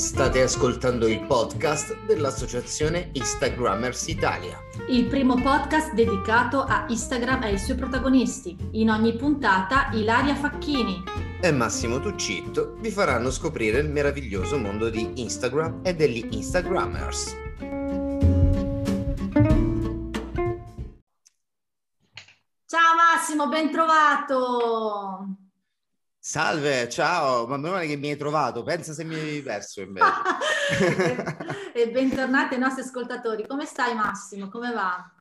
State ascoltando il podcast dell'associazione Instagrammers Italia. Il primo podcast dedicato a Instagram e ai suoi protagonisti. In ogni puntata Ilaria Facchini e Massimo Tuccitto vi faranno scoprire il meraviglioso mondo di Instagram e degli Instagrammers. Ciao Massimo, ben trovato! Salve, ciao, ma meno male che mi hai trovato, pensa se mi avevi perso invece. e bentornati ai nostri ascoltatori. Come stai Massimo? Come va?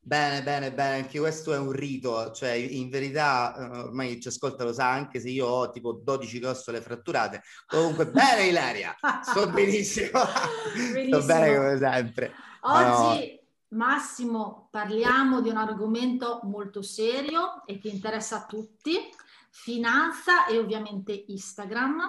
Bene, bene, bene, anche questo è un rito, cioè in verità eh, ormai ci ascolta lo sa, anche se io ho tipo 12 costole fratturate, comunque bene Ilaria, sto benissimo, benissimo. sto bene come sempre. Oggi no. Massimo parliamo di un argomento molto serio e che interessa a tutti, finanza e ovviamente Instagram.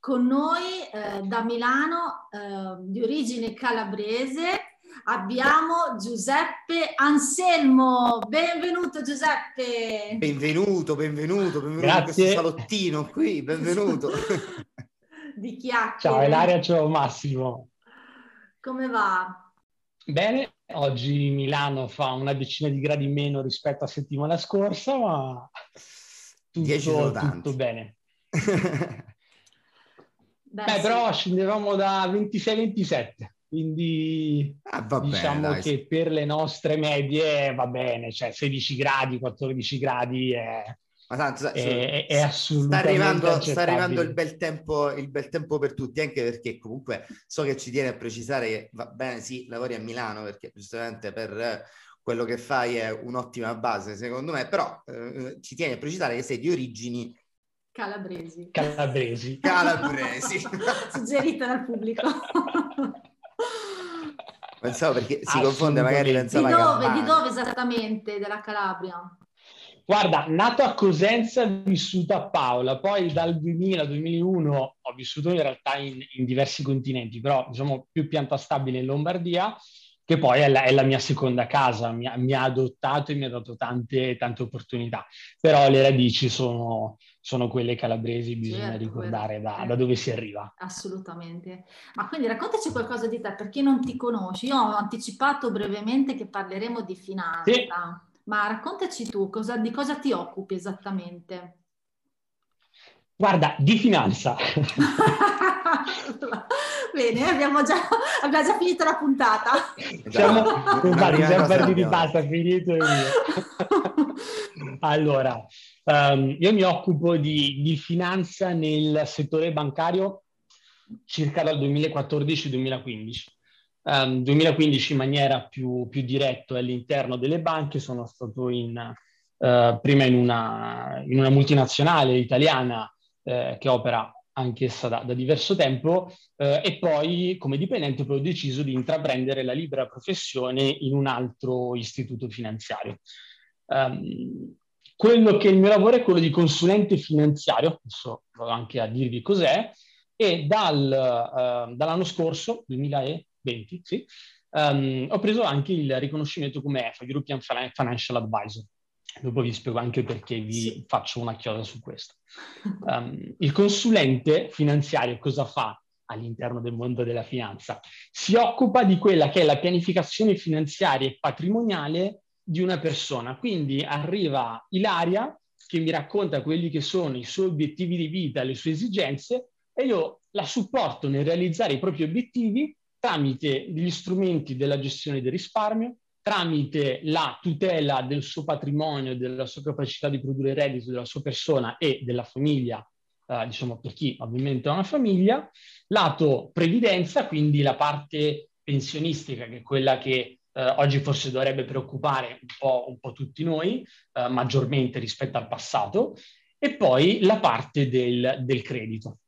Con noi eh, da Milano, eh, di origine calabrese, abbiamo Giuseppe Anselmo. Benvenuto Giuseppe. Benvenuto, benvenuto, benvenuto Grazie. in questo salottino qui, benvenuto. di chiacchiere. Ciao Elaria, ciao Massimo. Come va? Bene, oggi Milano fa una decina di gradi meno rispetto a settimana scorsa, ma tutto, tutto bene. Beh, Beh sì. però scendevamo da 26-27, quindi ah, diciamo bene, che per le nostre medie va bene, cioè 16 gradi, 14 gradi è, ma tanto, è, è assolutamente sta arrivando, sta arrivando il, bel tempo, il bel tempo per tutti, anche perché comunque so che ci tiene a precisare che va bene, sì, lavori a Milano, perché giustamente per quello che fai è un'ottima base, secondo me, però eh, ci tieni a precisare che sei di origini calabresi. Calabresi. Calabresi. Suggerita dal pubblico. Pensavo perché si confonde, magari pensava di dove, di dove esattamente della Calabria? Guarda, nato a Cosenza, vissuto a Paola, poi dal 2000 al 2001 ho vissuto in realtà in, in diversi continenti, però diciamo più pianta stabile in Lombardia che poi è la, è la mia seconda casa, mi ha, mi ha, adottato e mi ha dato tante, tante opportunità, però le radici sono, sono quelle calabresi, bisogna certo, ricordare da, da, dove si arriva. Assolutamente. Ma quindi raccontaci qualcosa di te, per chi non ti conosce. Io ho anticipato brevemente che parleremo di finanza, sì. ma raccontaci tu cosa, di cosa ti occupi esattamente. Guarda, di finanza. Bene, abbiamo già, abbiamo già, finito la puntata. Siamo, infatti, siamo partiti, basta, finito io. allora, um, io mi occupo di, di, finanza nel settore bancario circa dal 2014-2015. Um, 2015 in maniera più, più diretta all'interno delle banche, sono stato in, uh, prima in una, in una multinazionale italiana eh, che opera anch'essa da, da diverso tempo, eh, e poi come dipendente poi ho deciso di intraprendere la libera professione in un altro istituto finanziario. Um, quello che il mio lavoro è quello di consulente finanziario, adesso vado anche a dirvi cos'è, e dal, uh, dall'anno scorso, 2020, sì, um, ho preso anche il riconoscimento come EFA, European Financial Advisor. Dopo vi spiego anche perché vi sì. faccio una chiosa su questo. Um, il consulente finanziario cosa fa all'interno del mondo della finanza? Si occupa di quella che è la pianificazione finanziaria e patrimoniale di una persona. Quindi arriva Ilaria che mi racconta quelli che sono i suoi obiettivi di vita, le sue esigenze e io la supporto nel realizzare i propri obiettivi tramite gli strumenti della gestione del risparmio, tramite la tutela del suo patrimonio, della sua capacità di produrre reddito, della sua persona e della famiglia, eh, diciamo per chi ovviamente ha una famiglia, lato previdenza, quindi la parte pensionistica, che è quella che eh, oggi forse dovrebbe preoccupare un po', un po tutti noi, eh, maggiormente rispetto al passato, e poi la parte del, del credito,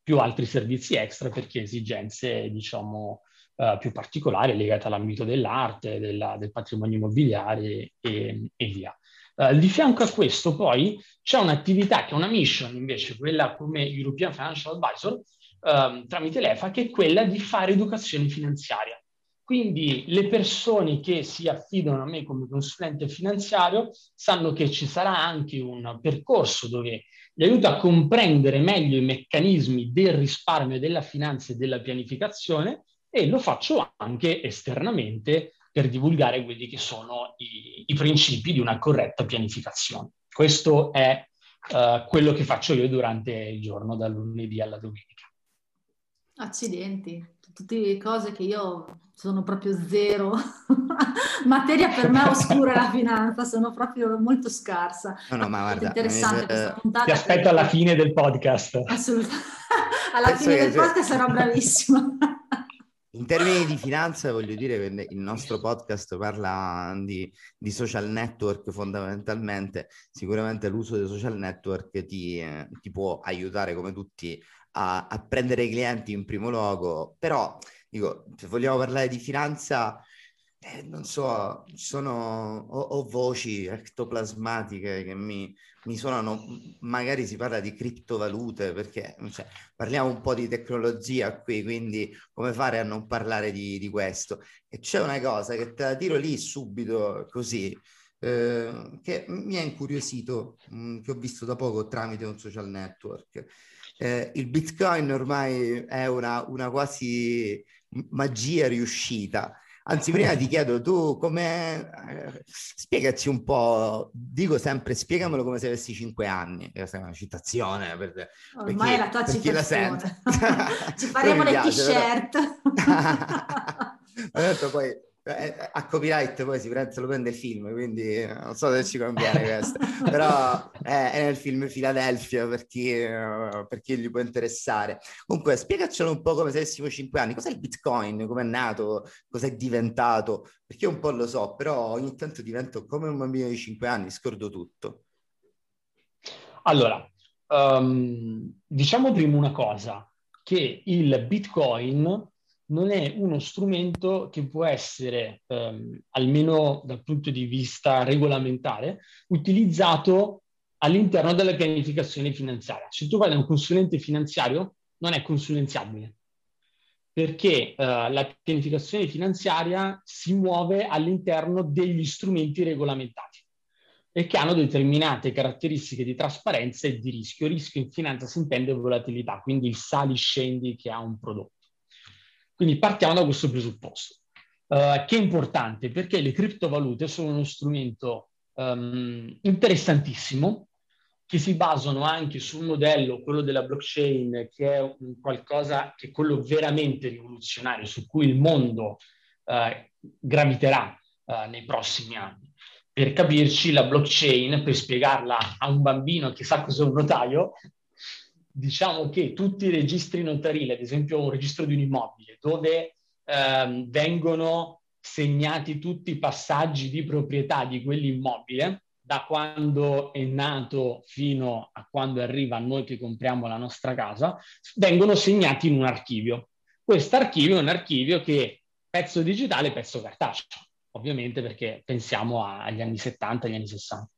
più altri servizi extra perché esigenze, diciamo, uh, più particolari legate all'ambito dell'arte, della, del patrimonio immobiliare e, e via. Uh, di fianco a questo poi c'è un'attività che è una mission invece, quella come European Financial Advisor, uh, tramite l'EFA, che è quella di fare educazione finanziaria. Quindi le persone che si affidano a me come consulente finanziario sanno che ci sarà anche un percorso dove li aiuto a comprendere meglio i meccanismi del risparmio, della finanza e della pianificazione e lo faccio anche esternamente per divulgare quelli che sono i, i principi di una corretta pianificazione. Questo è uh, quello che faccio io durante il giorno, dal lunedì alla domenica. Accidenti, tutte cose che io sono proprio zero. Materia per me oscura la finanza, sono proprio molto scarsa. No, no, ma guarda, interessante eh, questa puntata. Ti aspetto alla fine del podcast. Assolutamente. alla Penso fine del podcast sarò bravissima. In termini di finanza, voglio dire che il nostro podcast parla di, di social network fondamentalmente. Sicuramente l'uso dei social network ti, eh, ti può aiutare, come tutti, a, a, prendere i clienti in primo luogo. Però, dico, se vogliamo parlare di finanza, eh, non so, sono o, o voci ectoplasmatiche che mi, mi suonano, magari si parla di criptovalute, perché cioè, parliamo un po' di tecnologia qui, quindi come fare a non parlare di, di questo? E c'è una cosa che te la tiro lì subito così, eh, che mi ha incuriosito, mh, mm, che ho visto da poco tramite un social network. Eh, il Bitcoin ormai è una, una quasi magia riuscita Anzi, prima ti chiedo tu come... Eh, spiegaci un po', dico sempre, spiegamelo come se avessi cinque anni. Questa è una citazione. Per, Ormai è la tua citazione. Ci faremo le t-shirt. Detto poi a copyright poi si prende, se lo prende il film, quindi eh, non so se ci conviene questo, però è, è, nel film Philadelphia per chi, per chi, gli può interessare. Comunque, spiegacelo un po' come se avessimo cinque anni. Cos'è il Bitcoin? Come è nato? Cos'è diventato? Perché io un po' lo so, però ogni tanto divento come un bambino di cinque anni, scordo tutto. Allora, um, diciamo prima una cosa, che il Bitcoin non è uno strumento che può essere, ehm, almeno dal punto di vista regolamentare, utilizzato all'interno della pianificazione finanziaria. Se tu vai da un consulente finanziario, non è consulenziabile, perché eh, la pianificazione finanziaria si muove all'interno degli strumenti regolamentati e che hanno determinate caratteristiche di trasparenza e di rischio. Rischio in finanza si intende volatilità, quindi il sali-scendi che ha un prodotto. Quindi partiamo da questo presupposto, uh, che è importante perché le criptovalute sono uno strumento um, interessantissimo che si basano anche sul modello, quello della blockchain, che è un qualcosa che è quello veramente rivoluzionario, su cui il mondo uh, graviterà uh, nei prossimi anni. Per capirci, la blockchain, per spiegarla a un bambino che sa cos'è un notaio, diciamo che tutti i registri notarili, ad esempio un registro di un immobile, dove ehm, vengono segnati tutti i passaggi di proprietà di quell'immobile, da quando è nato fino a quando arriva a noi che compriamo la nostra casa, vengono segnati in un archivio. Questo archivio è un archivio che pezzo digitale, pezzo cartaceo, ovviamente perché pensiamo agli anni 70, agli anni 60.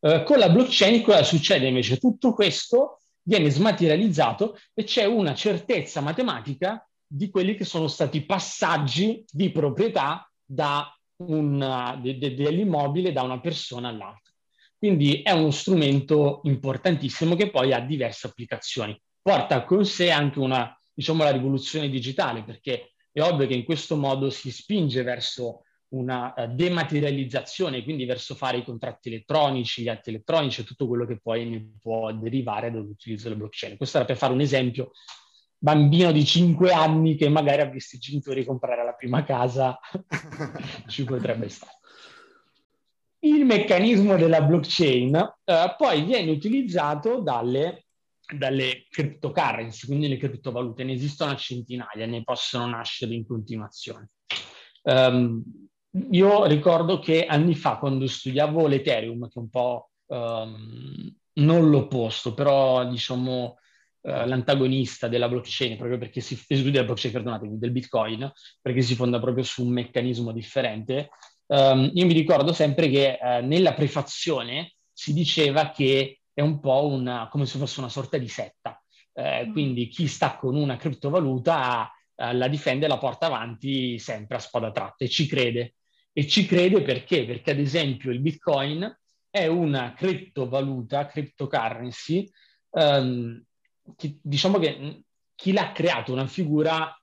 Eh, con la blockchain cosa succede invece? Tutto questo viene smaterializzato e c'è una certezza matematica di quelli che sono stati passaggi di proprietà da un, de, de, dell'immobile da una persona all'altra. Quindi è uno strumento importantissimo che poi ha diverse applicazioni. Porta con sé anche una, diciamo, la rivoluzione digitale, perché è ovvio che in questo modo si spinge verso una uh, dematerializzazione, quindi verso fare i contratti elettronici, gli atti elettronici e tutto quello che poi ne può derivare dall'utilizzo della blockchain. Questo era per fare un esempio, bambino di 5 anni che magari ha visto i genitori comprare la prima casa, ci potrebbe stare. Il meccanismo della blockchain uh, poi viene utilizzato dalle, dalle cryptocurrency, quindi le criptovalute. Ne esistono a centinaia, ne possono nascere in continuazione. Um, io ricordo che anni fa, quando studiavo l'Ethereum, che è un po' um, non l'opposto, però diciamo uh, l'antagonista della blockchain, proprio perché si studia la blockchain, perdonatevi, del Bitcoin, perché si fonda proprio su un meccanismo differente. Um, io mi ricordo sempre che uh, nella prefazione si diceva che è un po' una, come se fosse una sorta di setta. Uh, quindi chi sta con una criptovaluta la difende e la porta avanti sempre a spada tratta e ci crede. E ci crede perché? Perché ad esempio il Bitcoin è una criptovaluta, cryptocurrency, ehm, che, diciamo che chi l'ha creato una figura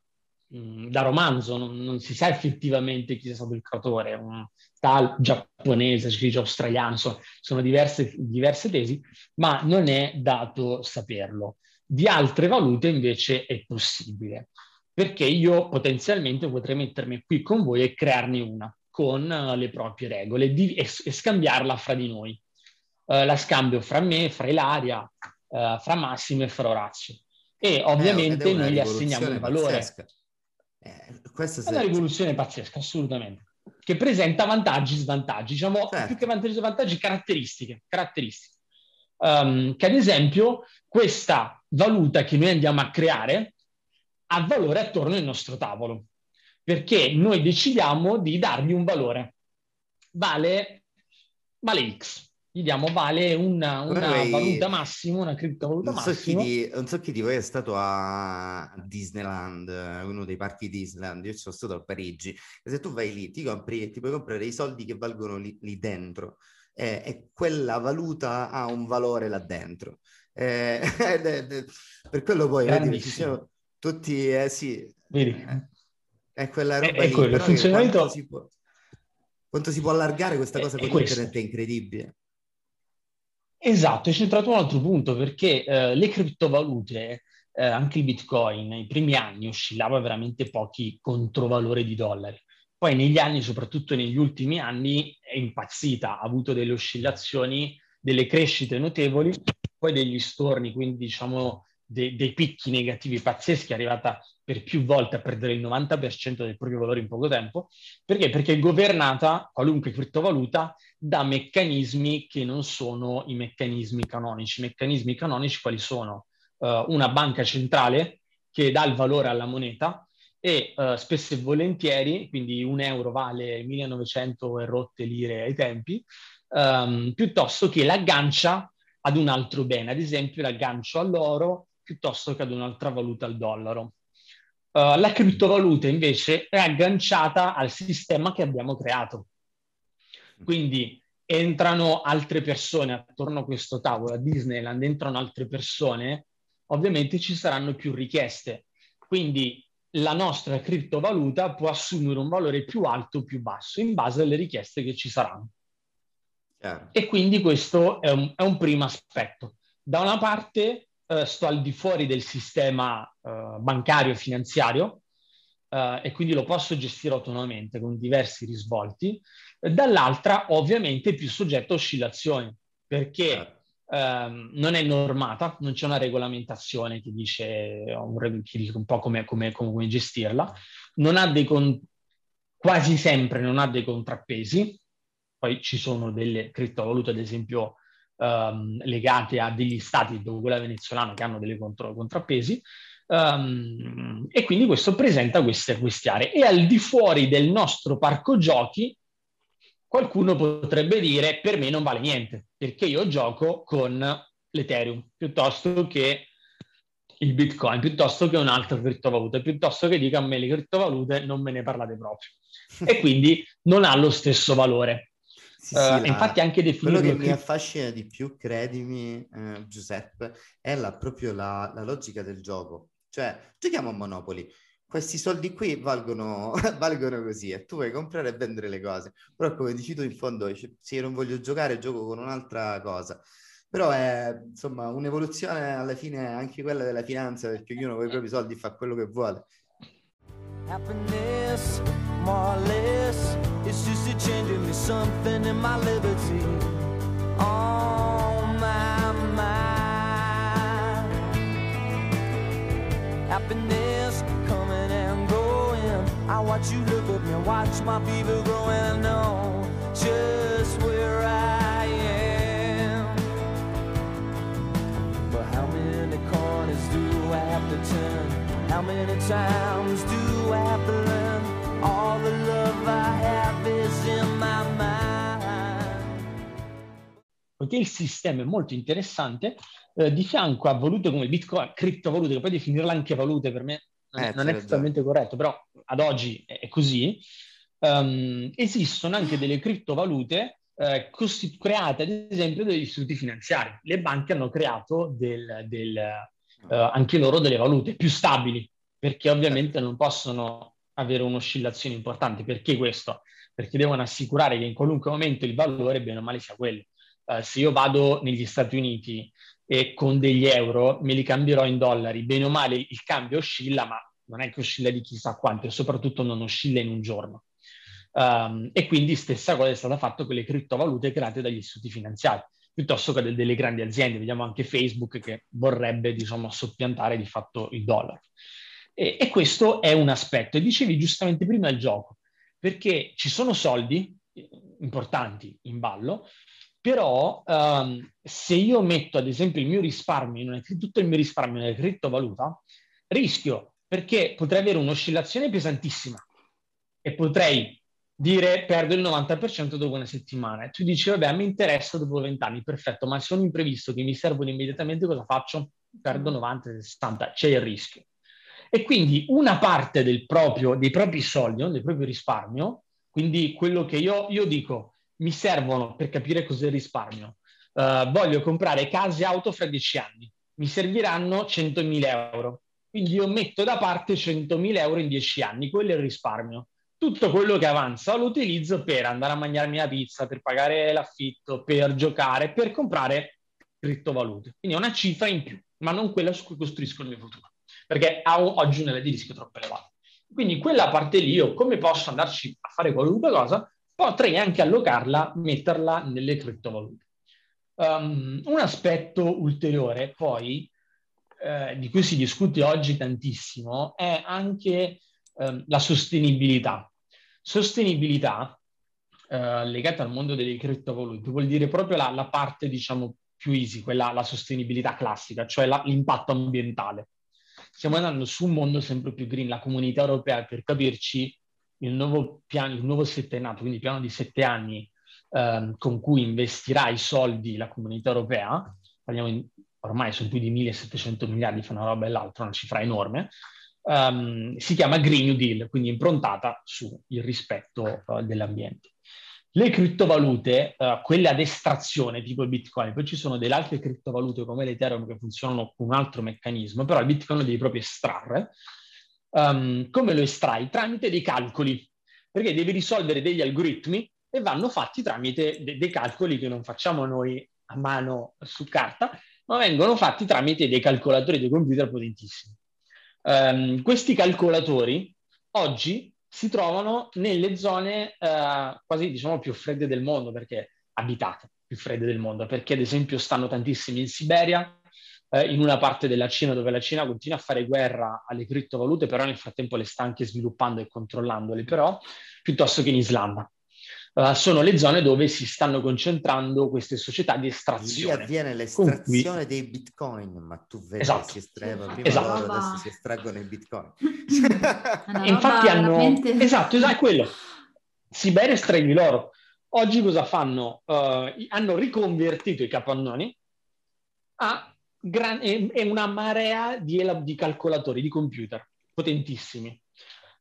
mh, da romanzo, non, non, si sa effettivamente chi sia stato il creatore, un tal giapponese, dice australiano, insomma, sono diverse, diverse tesi, ma non è dato saperlo. Di altre valute invece è possibile, perché io potenzialmente potrei mettermi qui con voi e crearne una con uh, le proprie regole di, e, e, scambiarla fra di noi. Uh, la scambio fra me, fra Ilaria, uh, fra Massimo e fra Orazio. E ovviamente eh, noi gli assegniamo un valore. Eh, questa è una rivoluzione pazzesca, assolutamente. Che presenta vantaggi e svantaggi, diciamo certo. più che vantaggi e svantaggi, caratteristiche. caratteristiche. Um, che ad esempio questa valuta che noi andiamo a creare ha valore attorno al nostro tavolo perché noi decidiamo di dargli un valore. Vale, vale X. Gli diamo vale una, una Vorrei... valuta massima, una criptovaluta non so massima. Di, non so chi di voi è stato a Disneyland, uno dei parchi Disneyland. Io sono stato a Parigi. E se tu vai lì, ti, compri, ti puoi comprare i soldi che valgono lì, lì dentro. Eh, e quella valuta ha un valore là dentro. Eh, per quello poi vedi, ci sono tutti, eh, sì, Vedi. È quella roba è, lì, quello, il funzionamento... Quanto si, può, quanto si può allargare questa cosa con internet è incredibile. Esatto, è centrato un altro punto perché eh, le criptovalute, eh, anche il Bitcoin, nei primi anni oscillava veramente pochi controvalori di dollari. Poi negli anni, soprattutto negli ultimi anni, è impazzita, ha avuto delle oscillazioni, delle crescite notevoli, poi degli storni, quindi diciamo de- dei picchi negativi pazzeschi, è arrivata per più volte a perdere il 90% del proprio valore in poco tempo. Perché? Perché è governata qualunque criptovaluta da meccanismi che non sono i meccanismi canonici. I meccanismi canonici quali sono? Uh, una banca centrale che dà il valore alla moneta e uh, spesso e volentieri, quindi un euro vale 1900 e rotte lire ai tempi, um, piuttosto che l'aggancia ad un altro bene, ad esempio l'aggancio all'oro piuttosto che ad un'altra valuta, al dollaro. Uh, la criptovaluta invece è agganciata al sistema che abbiamo creato. Quindi entrano altre persone attorno a questo tavolo, a Disneyland entrano altre persone, ovviamente ci saranno più richieste. Quindi la nostra criptovaluta può assumere un valore più alto o più basso in base alle richieste che ci saranno. Chiaro. E quindi questo è un, è un primo aspetto. Da una parte eh, sto al di fuori del sistema eh, bancario finanziario eh, e quindi lo posso gestire autonomamente con diversi risvolti, dall'altra ovviamente più soggetto a oscillazioni perché certo. ehm, non è normata, non c'è una regolamentazione che dice un, che dice un po' come, come, come gestirla, non ha dei con- quasi sempre non ha dei contrappesi, poi ci sono delle criptovalute, ad esempio um, legate a degli stati, tipo quella venezuelana, che hanno delle contro- contrappesi, um, e quindi questo presenta queste, queste aree. E al di fuori del nostro parco giochi, qualcuno potrebbe dire per me non vale niente, perché io gioco con l'Ethereum piuttosto che il Bitcoin, piuttosto che un'altra criptovaluta, piuttosto che dica a me le criptovalute non me ne parlate proprio. e quindi non ha lo stesso valore. Sì, uh, la... Infatti anche definirlo... Quello che mi affascina di più, credimi eh, Giuseppe, è la, proprio la, la, logica del gioco. Cioè, giochiamo a Monopoli, questi soldi qui valgono, valgono così e tu vuoi comprare e vendere le cose. Però come dici tu in fondo, se io non voglio giocare, gioco con un'altra cosa. Però è insomma un'evoluzione alla fine anche quella della finanza, perché ognuno con i propri soldi fa quello che vuole. Happiness, more or less, it's just a change in me something in my liberty. On my mind. Happiness coming and going. I watch you look at me, watch my fever growing. I know just where I am. But how many corners do I have to turn? How many times do Il sistema è molto interessante, eh, di fianco a valute come Bitcoin, criptovalute, che poi definirla anche valute per me eh, non è totalmente corretto, però ad oggi è così, um, esistono anche delle criptovalute eh, costi- create ad esempio dagli istituti finanziari. Le banche hanno creato del, del, eh, anche loro delle valute più stabili, perché ovviamente non possono avere un'oscillazione importante. Perché questo? Perché devono assicurare che in qualunque momento il valore, bene o male, sia quello. Uh, se io vado negli Stati Uniti e con degli euro me li cambierò in dollari, bene o male il cambio oscilla, ma non è che oscilla di chissà quanto e soprattutto non oscilla in un giorno. Um, e quindi stessa cosa è stata fatta con le criptovalute create dagli istituti finanziari, piuttosto che delle grandi aziende. Vediamo anche Facebook che vorrebbe, diciamo, soppiantare di fatto il dollaro. E, e questo è un aspetto. E dicevi giustamente prima il gioco, perché ci sono soldi eh, importanti in ballo, però um, se io metto ad esempio il mio risparmio, in una, tutto il mio risparmio nella criptovaluta, rischio perché potrei avere un'oscillazione pesantissima e potrei dire perdo il 90% dopo una settimana. E tu dici, vabbè, mi interessa dopo 20 anni, perfetto, ma se ho un imprevisto che mi servono immediatamente, cosa faccio? Perdo 90, 60, c'è il rischio. E quindi una parte del proprio, dei propri soldi, del proprio risparmio, quindi quello che io, io dico, mi servono per capire cos'è il risparmio. Uh, voglio comprare case e auto fra 10 anni, mi serviranno 100.000 euro. Quindi io metto da parte 100.000 euro in 10 anni, quello è il risparmio tutto quello che avanza lo utilizzo per andare a mangiarmi la pizza, per pagare l'affitto, per giocare, per comprare criptovalute. Quindi è una cifra in più, ma non quella su cui costruisco il mio futuro, perché oggi un livello di rischio troppo elevato. Quindi quella parte lì, io come posso andarci a fare qualunque cosa, potrei anche allocarla, metterla nelle criptovalute. Um, un aspetto ulteriore, poi, eh, di cui si discute oggi tantissimo, è anche eh, la sostenibilità. Sostenibilità eh, legata al mondo delle criptovalute vuol dire proprio la, la, parte, diciamo, più easy, quella, la sostenibilità classica, cioè la, l'impatto ambientale. Stiamo andando su un mondo sempre più green. La comunità europea, per capirci, il nuovo piano, il nuovo settennato, quindi il piano di sette anni eh, con cui investirà i soldi la comunità europea, parliamo in, ormai sono più di 1700 miliardi, fa una roba e l'altra, una cifra enorme, um, si chiama Green New Deal, quindi improntata sul rispetto uh, dell'ambiente. Le criptovalute, uh, quelle ad estrazione tipo il Bitcoin, poi ci sono delle altre criptovalute come l'Ethereum che funzionano con un altro meccanismo, però il Bitcoin lo devi proprio estrarre. Um, come lo estrai? Tramite dei calcoli, perché devi risolvere degli algoritmi e vanno fatti tramite de- dei calcoli che non facciamo noi a mano su carta, ma vengono fatti tramite dei calcolatori dei computer potentissimi. Um, questi calcolatori oggi si trovano nelle zone uh, quasi diciamo più fredde del mondo, perché abitate più fredde del mondo, perché ad esempio stanno tantissimi in Siberia, eh, in una parte della Cina dove la Cina continua a fare guerra alle criptovalute, però nel frattempo le sta anche sviluppando e controllandole, però, piuttosto che in Islanda. Uh, sono le zone dove si stanno concentrando queste società di estrazione. Lì avviene l'estrazione cui... dei bitcoin, ma tu vedi esatto. che si estraeva prima esatto. loro, adesso si estraggono i bitcoin. infatti hanno... Veramente... Esatto, esatto, è quello. Siberia estrae l'oro. Oggi cosa fanno? Uh, hanno riconvertito i capannoni a gran... è una marea di, di calcolatori, di computer potentissimi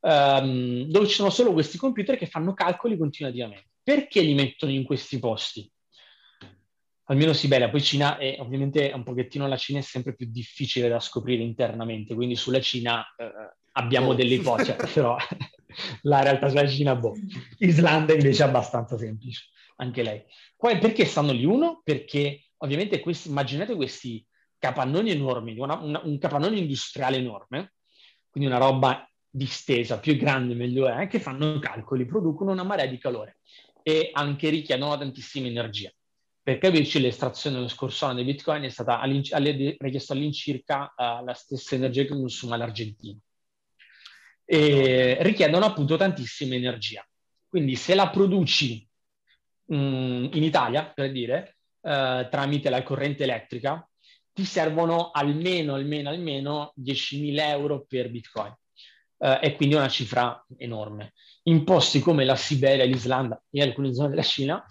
um, dove ci sono solo questi computer che fanno calcoli continuativamente. Perché li mettono in questi posti? Almeno Siberia, poi Cina è ovviamente un pochettino la Cina è sempre più difficile da scoprire internamente, quindi sulla Cina eh, abbiamo oh. delle ipotesi, però la realtà sulla Cina, boh. Islanda invece è abbastanza semplice, anche lei. Poi perché stanno lì? Uno, perché ovviamente questi, immaginate questi capannoni enormi, una, una, un capannone industriale enorme, quindi una roba distesa, più grande meglio è, che fanno calcoli, producono una marea di calore e anche richiedono tantissima energia. Per capirci, l'estrazione dello scorso anno dei bitcoin è stata richiesta all'incirca uh, la stessa energia che consuma l'Argentina. E richiedono appunto tantissima energia. Quindi se la produci mh, mm, in Italia, per dire, uh, tramite la corrente elettrica, ti servono almeno, almeno, almeno 10.000 euro per bitcoin eh, e quindi una cifra enorme. In posti come la Siberia, l'Islanda e alcune zone della Cina,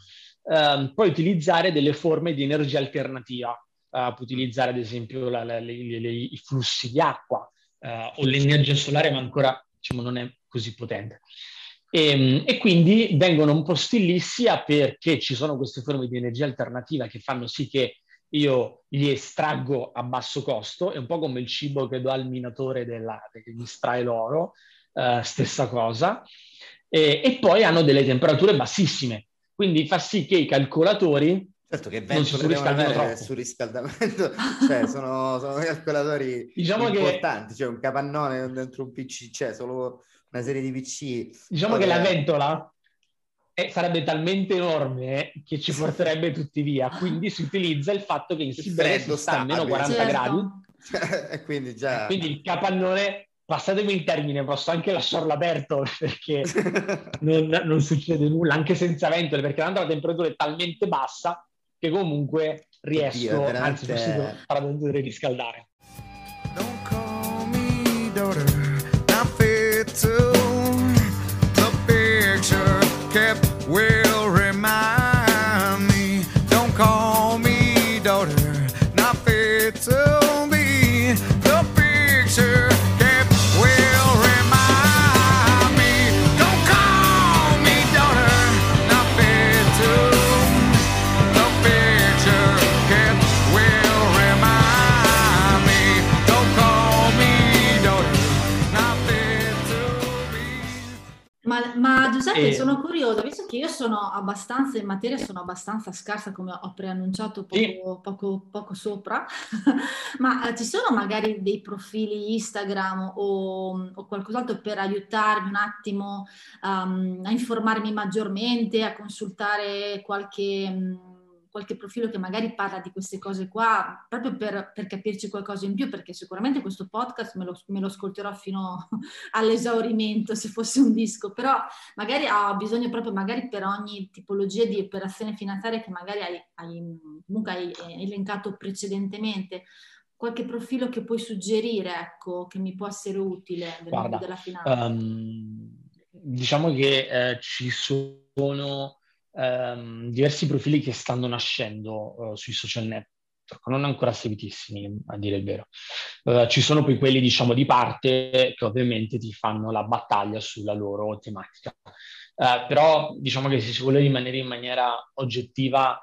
eh, puoi utilizzare delle forme di energia alternativa, eh, puoi utilizzare ad esempio la, la, le, le, i flussi di acqua, o l'energia solare, ma ancora diciamo, non è così potente. E, ehm, e, quindi vengono un po' stili sia perché ci sono queste forme di energia alternativa che fanno sì che io li estraggo a basso costo, è un po' come il cibo che do al minatore della, che mi estrae l'oro, eh, stessa cosa, e, e, poi hanno delle temperature bassissime, quindi fa sì che i calcolatori Certo che vento surriscaldamento, surriscaldamento cioè sono, sono calcolatori diciamo importanti, che... cioè un capannone dentro un PC, cioè solo una serie di PC. Diciamo che la ventola sarebbe talmente enorme che ci porterebbe tutti via, quindi si utilizza il fatto che in Siberia si sta a meno 40 certo. gradi. e quindi già... Quindi il capannone passatemi il termine, posso anche lasciarlo aperto perché non, non, succede nulla, anche senza ventole, perché tanto la temperatura è talmente bassa che comunque riesco, Oddio, veramente... anzi posso paradossalmente riscaldare. Don't call Giuseppe, e... sono curiosa, visto che io sono abbastanza in materia, sono abbastanziato scarsa come ho preannunciato poco, e... poco, poco sopra, ma eh, ci sono magari dei profili Instagram o, o qualcos'altro per aiutarmi un attimo um, a informarmi maggiormente, a consultare qualche... Um, qualche profilo che magari parla di queste cose qua, proprio per, per capirci qualcosa in più, perché sicuramente questo podcast me lo, me lo, ascolterò fino all'esaurimento se fosse un disco, però magari ho bisogno proprio magari per ogni tipologia di operazione finanziaria che magari hai, hai, comunque hai elencato precedentemente, qualche profilo che puoi suggerire, ecco, che mi può essere utile mondo della finanza? Um, diciamo che eh, ci sono ehm, diversi profili che stanno nascendo uh, sui social network, non ancora seguitissimi a dire il vero. Uh, ci sono poi quelli diciamo di parte che ovviamente ti fanno la battaglia sulla loro tematica. Uh, però diciamo che se si vuole rimanere in maniera oggettiva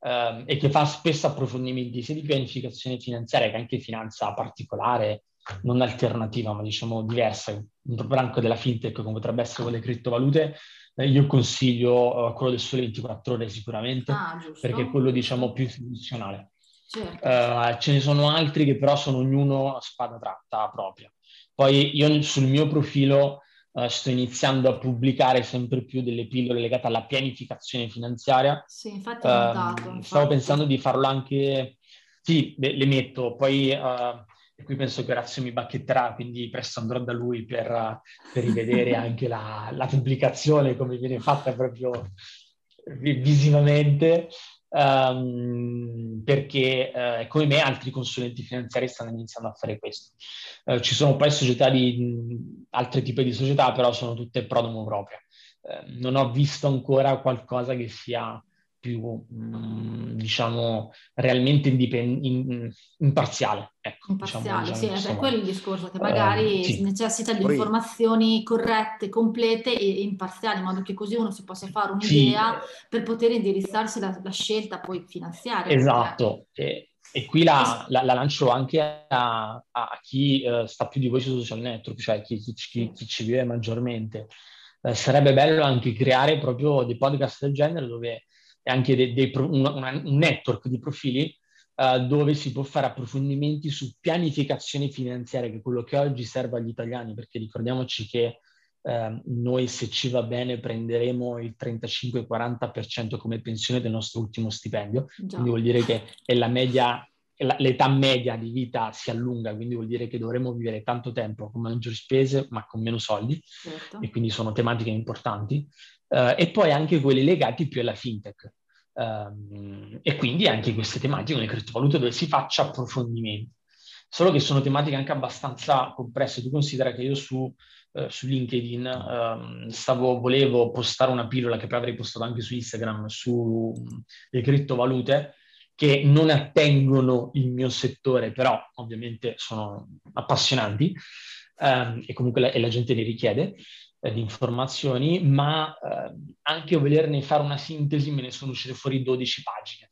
ehm, e che fa spesso approfondimenti sia di pianificazione finanziaria che anche finanza particolare, non alternativa, ma diciamo diversa, un branco della fintech come potrebbe essere con le criptovalute, eh, io consiglio uh, quello del sole 24 ore sicuramente, ah, perché è quello diciamo più istituzionale. Certo. Uh, ce ne sono altri che però sono ognuno a spada tratta propria. Poi io sul mio profilo uh, sto iniziando a pubblicare sempre più delle pillole legate alla pianificazione finanziaria. Sì, infatti ho notato. Infatti. Stavo pensando di farlo anche, sì, le, le metto, poi uh, e qui penso che Orazio mi bacchetterà, quindi presto andrò da lui per, per rivedere anche la, la, pubblicazione, come viene fatta proprio visivamente, um, perché uh, come me altri consulenti finanziari stanno iniziando a fare questo. Uh, ci sono poi società di altri tipi di società, però sono tutte pro domo propria. Uh, non ho visto ancora qualcosa che sia più, mh, mm, diciamo, realmente indipend- in, imparziale. Ecco, diciamo, imparziale, diciamo, sì, diciamo, è quello il discorso, che magari uh, sì. necessita di Poi... informazioni corrette, complete e imparziali, in modo che così uno si possa fare un'idea sì. per poter indirizzarsi la, la scelta poi finanziaria. Esatto, e, e, qui la, la, la, lancio anche a, a chi uh, sta più di voi sui social network, cioè chi, chi, chi, chi ci vive maggiormente. Uh, sarebbe bello anche creare proprio dei podcast del genere dove e anche dei, dei un, un, network di profili uh, dove si può fare approfondimenti su pianificazione finanziaria, che è quello che oggi serve agli italiani, perché ricordiamoci che uh, noi se ci va bene prenderemo il 35-40% come pensione del nostro ultimo stipendio, Già. quindi vuol dire che è la media l'età media di vita si allunga, quindi vuol dire che dovremo vivere tanto tempo con maggiori spese ma con meno soldi certo. e quindi sono tematiche importanti uh, e poi anche quelli legati più alla fintech. Um, e quindi anche queste tematiche con le criptovalute dove si faccia approfondimenti. Solo che sono tematiche anche abbastanza complesse. Tu considera che io su, uh, su LinkedIn um, stavo, volevo postare una pillola che poi avrei postato anche su Instagram sulle criptovalute che non attengono il mio settore, però ovviamente sono appassionanti ehm, e comunque la, e la gente li richiede eh, di informazioni, ma eh, anche volerne fare una sintesi me ne sono uscite fuori 12 pagine.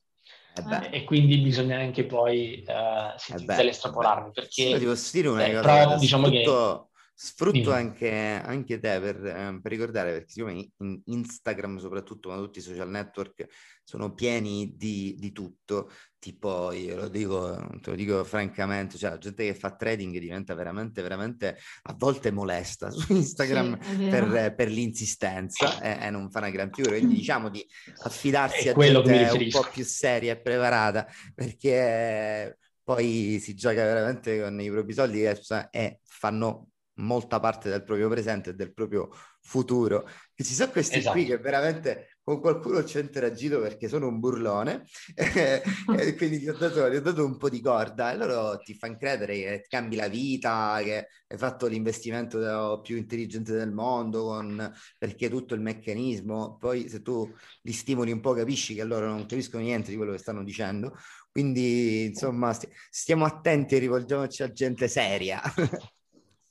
Eh e quindi bisogna anche poi uh, sintetizzare e estrapolarmi perché sì, ti posso dire una cosa però, diciamo sfrutto, che... sfrutto anche, anche, te per, eh, per, ricordare perché siccome in Instagram soprattutto ma tutti i social network sono pieni di, di tutto tipo, io lo dico, te lo dico francamente, cioè la gente che fa trading diventa veramente, veramente a volte molesta su Instagram sì, per, per, l'insistenza e, e, non fa una gran figura, quindi diciamo di affidarsi a gente un po' più seria e preparata perché poi si gioca veramente con i propri soldi e, e fanno molta parte del proprio presente e del proprio futuro. E ci sono questi esatto. qui che veramente con qualcuno ci ho interagito perché sono un burlone e quindi ti ho, dato, ti ho, dato, un po' di corda e loro ti fanno credere che cambi la vita, che hai fatto l'investimento più intelligente del mondo con, perché tutto il meccanismo, poi se tu li stimoli un po' capisci che loro non capiscono niente di quello che stanno dicendo, quindi insomma st- stiamo attenti e rivolgiamoci a gente seria.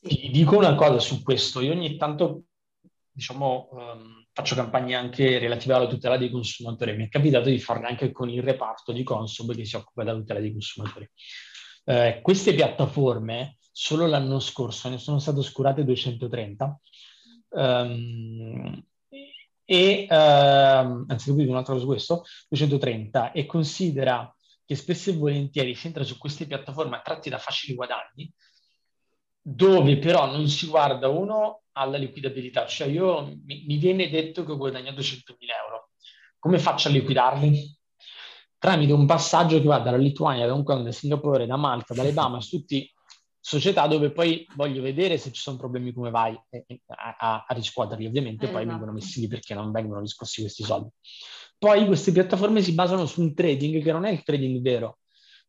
Ti dico una cosa su questo, io ogni tanto diciamo um faccio campagne anche relative alla tutela dei consumatori. Mi è capitato di farle anche con il reparto di Consob che si occupa della tutela dei consumatori. Eh, queste piattaforme, solo l'anno scorso, ne sono state oscurate 230. Um, ehm, e uh, anzi, vi un'altra cosa su questo, 230, e considera che spesso e volentieri si entra su queste piattaforme attratti da facili guadagni, dove però non si guarda uno alla liquidabilità, cioè io mi, mi viene detto che ho guadagnato 100.000 euro, come faccio a liquidarli? Tramite un passaggio che va dalla Lituania, da Hong Kong, da Singapore, da Malta, dalle Bahamas, tutti società dove poi voglio vedere se ci sono problemi come vai a, a, a riscuoterli, ovviamente esatto. poi vengono messi lì perché non vengono riscossi questi soldi. Poi queste piattaforme si basano su un trading che non è il trading vero,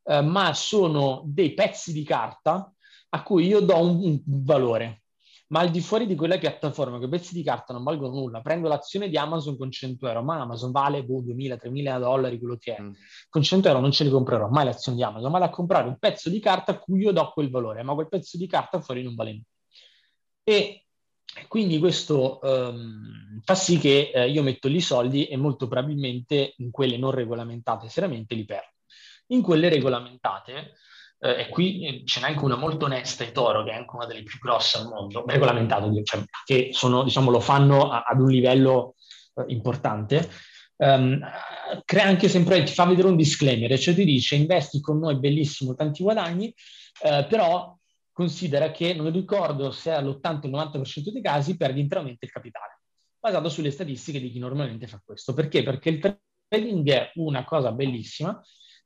eh, ma sono dei pezzi di carta a cui io do un, un valore, ma al di fuori di quella piattaforma che pezzi di carta non valgono nulla, prendo l'azione di Amazon con 100 euro, ma Amazon vale boh, 2.000, 3.000 dollari, quello che è. Mm. Con 100 euro non ce li comprerò mai l'azione di Amazon, ma da comprare un pezzo di carta a cui io do quel valore, ma quel pezzo di carta fuori non vale nulla. E quindi questo um, fa sì che eh, io metto lì soldi e molto probabilmente in quelle non regolamentate seriamente li perdo. In quelle regolamentate eh, e qui eh, ce n'è anche una molto onesta, Toro, che è anche una delle più grosse al mondo, regolamentato, cioè, che sono, diciamo, lo fanno a, ad un livello eh, importante. Um, crea anche sempre, ti fa vedere un disclaimer, cioè ti dice investi con noi, bellissimo, tanti guadagni, eh, però considera che, non ricordo se all'80 90% dei casi, perdi interamente il capitale, basato sulle statistiche di chi normalmente fa questo. Perché? Perché il trading è una cosa bellissima.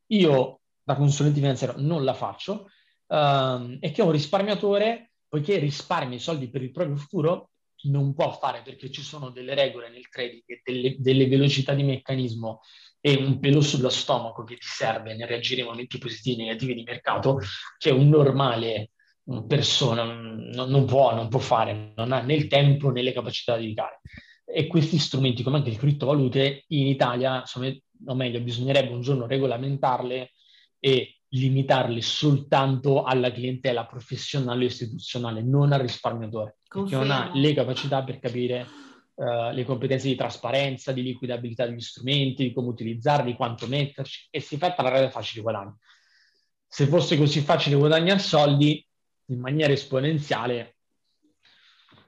Io da consulente finanziario non la faccio, um, e che un risparmiatore, poiché risparmia i soldi per il proprio futuro, non può fare perché ci sono delle regole nel trading delle, delle velocità di meccanismo e un pelo sullo stomaco che ti serve nel reagire ai momenti positivi e negativi di mercato che un normale persona non, non, può, non può fare, non ha né il tempo né le capacità da dedicare. E questi strumenti, come anche le criptovalute, in Italia, insomma, o meglio, bisognerebbe un giorno regolamentarle e limitarli soltanto alla clientela professionale o istituzionale, non al risparmiatore, Confermo. che non ha le capacità per capire uh, le competenze di trasparenza, di liquidabilità degli strumenti, di come utilizzarli, quanto metterci, e si fa parlare facili guadagni. Se fosse così facile guadagnare soldi in maniera esponenziale,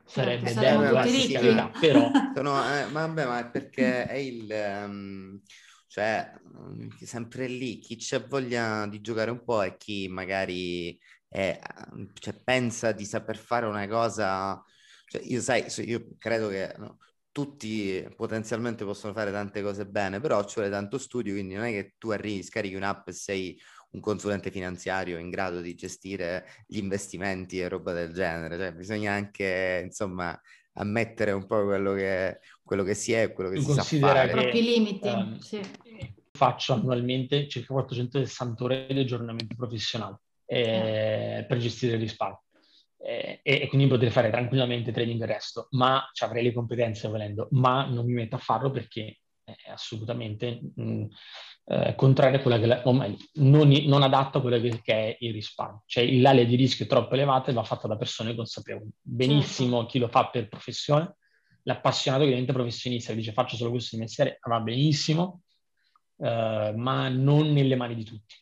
sarebbe bello, però... Sono, eh, ma, vabbè, ma è perché è il... Um cioè, mm, sempre lì, chi c'è voglia di giocare un po' e chi magari è, cioè, pensa di saper fare una cosa... Cioè, io sai, io credo che no, tutti potenzialmente possono fare tante cose bene, però ci vuole tanto studio, quindi non è che tu arrivi, scarichi un'app e sei un consulente finanziario in grado di gestire gli investimenti e roba del genere. Cioè, bisogna anche, insomma, ammettere un po' quello che, quello che si è e quello che tu si sa fare. I propri limiti, um, sì. Faccio annualmente circa 460 ore di aggiornamento professionale eh, eh. per gestire il risparmio. Eh, e, e, quindi potrei fare tranquillamente trading il resto, ma ci avrei le competenze volendo, ma non mi metto a farlo perché assolutamente mh, eh, contraria a quella che, la, o meglio, non, non adatta a quello che, che, è il risparmio. Cioè l'area di rischio è troppo elevata e va fatta da persone consapevoli. Benissimo certo. chi lo fa per professione, l'appassionato che diventa professionista e dice faccio solo questo di mestiere, va benissimo, eh, ma non nelle mani di tutti.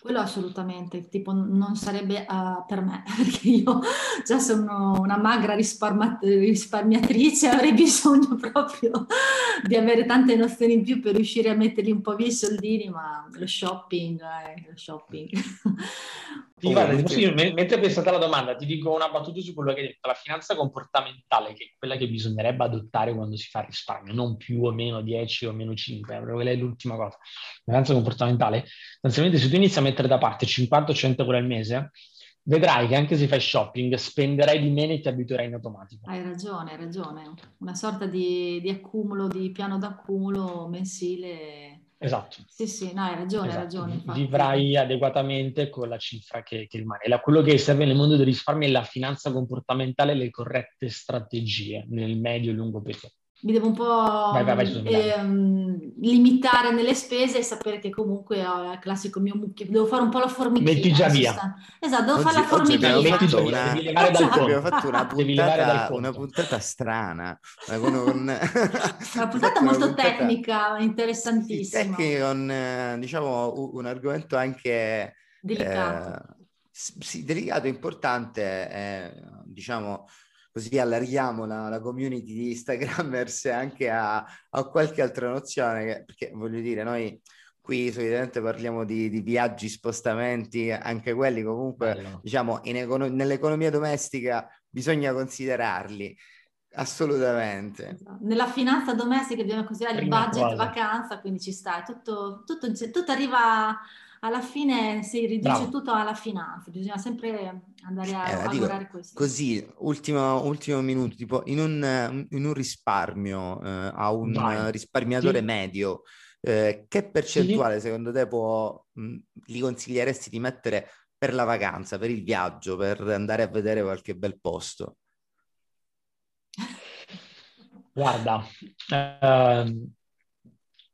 Quello assolutamente, tipo non sarebbe uh, per me, perché io già sono una magra risparma- risparmiatrice, avrei bisogno proprio di avere tante nozioni in più per riuscire a metterli un po' via i soldini, ma lo shopping, eh, lo shopping. Sì, guarda, io, mentre pensate alla domanda, ti dico una battuta su quello che hai detto. La finanza comportamentale, che è quella che bisognerebbe adottare quando si fa risparmio, non più o meno 10 o meno 5 euro, quella è l'ultima cosa. La finanza comportamentale, sostanzialmente se tu inizi a mettere da parte 50 o 100 euro al mese, vedrai che anche se fai shopping spenderai di meno e ti abituerai in automatico. Hai ragione, hai ragione. Una sorta di, di accumulo, di piano d'accumulo mensile Esatto. Sì, sì, no, hai ragione, esatto. hai ragione. Infatti. Vivrai adeguatamente con la cifra che, che rimane. La, quello che serve nel mondo del risparmio è la finanza comportamentale e le corrette strategie nel medio e lungo periodo mi devo un po' vai, vai, vai, ehm, limitare nelle spese e sapere che comunque ho il classico mio mucchio, devo fare un po' la formichina. Metti già via. Esatto, devo oggi, fare la formichina. Abbiamo fatto una, devi levare dal esatto. abbiamo fatto una puntata, una puntata strana. Con, una puntata molto puntata, tecnica, interessantissima. Sì, con eh, diciamo un argomento anche delicato. Eh, sì, delicato, importante, eh, diciamo così allarghiamo la, la community di Instagrammers anche a, a qualche altra nozione, che, perché voglio dire, noi qui solitamente parliamo di, di, viaggi, spostamenti, anche quelli comunque, Bello. diciamo, econo- nell'economia domestica bisogna considerarli. Assolutamente. Esatto. Nella finanza domestica bisogna considerare Prima il budget cosa. vacanza, quindi ci sta, tutto, tutto, tutto arriva alla fine si riduce Bravo. tutto alla finanza, bisogna sempre andare a, eh, a dico, questo. Così, ultimo, ultimo minuto, tipo in un, in un risparmio eh, a un Vai. risparmiatore sì. medio, eh, che percentuale sì. secondo te può, mh, gli consiglieresti di mettere per la vacanza, per il viaggio, per andare a vedere qualche bel posto? Guarda, uh,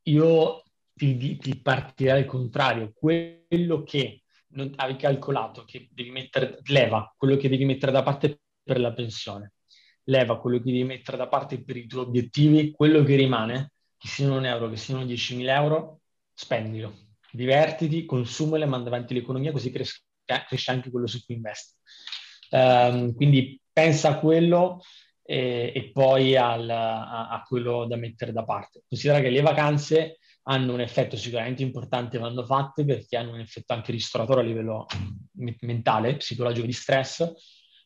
io ti, ti partirà al contrario. Quello che non avevi calcolato, che devi mettere, leva quello che devi mettere da parte per la pensione, leva quello che devi mettere da parte per i tuoi obiettivi, quello che rimane, che siano un euro, che siano 10.000 euro, spendilo, divertiti, consumale, manda avanti l'economia, così cresce, cresce anche quello su cui investi. Um, quindi pensa a quello e, e poi al, a, a, quello da mettere da parte. Considera che le vacanze hanno un effetto sicuramente importante vanno fatte perché hanno un effetto anche ristoratore a livello mentale, psicologico di stress,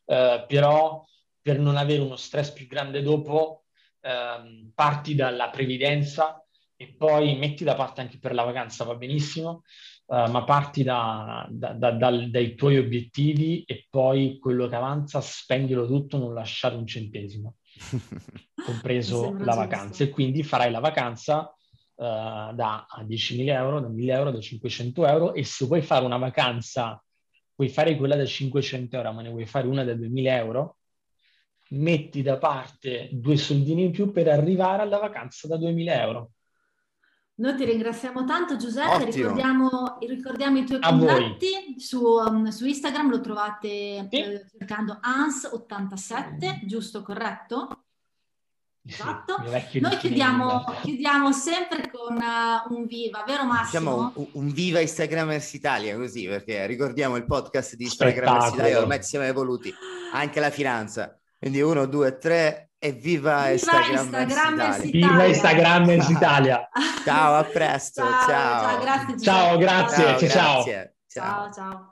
eh, però per non avere uno stress più grande dopo eh, parti dalla previdenza e poi metti da parte anche per la vacanza, va benissimo, eh, ma parti da, da, da, dal, dai tuoi obiettivi e poi quello che avanza spendilo tutto, non lasciare un centesimo, compreso la vacanza. E quindi farai la vacanza uh, da 10.000 euro, da 1.000 euro, da 500 euro e se vuoi fare una vacanza, puoi fare quella da 500 euro, ma ne vuoi fare una da 2.000 euro, metti da parte due soldini in più per arrivare alla vacanza da 2.000 euro. Noi ti ringraziamo tanto Giuseppe, ricordiamo, ricordiamo, i tuoi A contatti su, um, su, Instagram, lo trovate sì. eh, cercando ANS87, giusto, corretto? Esatto. Noi chiudiamo, chiudiamo, sempre con uh, un viva, vero Massimo? Diciamo un, un, viva Instagramers Italia, così, perché ricordiamo il podcast di Instagramers Italia, ormai siamo evoluti, anche la finanza. Quindi uno, due, tre e viva, viva Instagramers Italia. Italia. Viva Instagramers Italia. ciao, a presto. Ciao, ciao. ciao grazie. Ciao, grazie. Ciao, ciao. Grazie. ciao. ciao.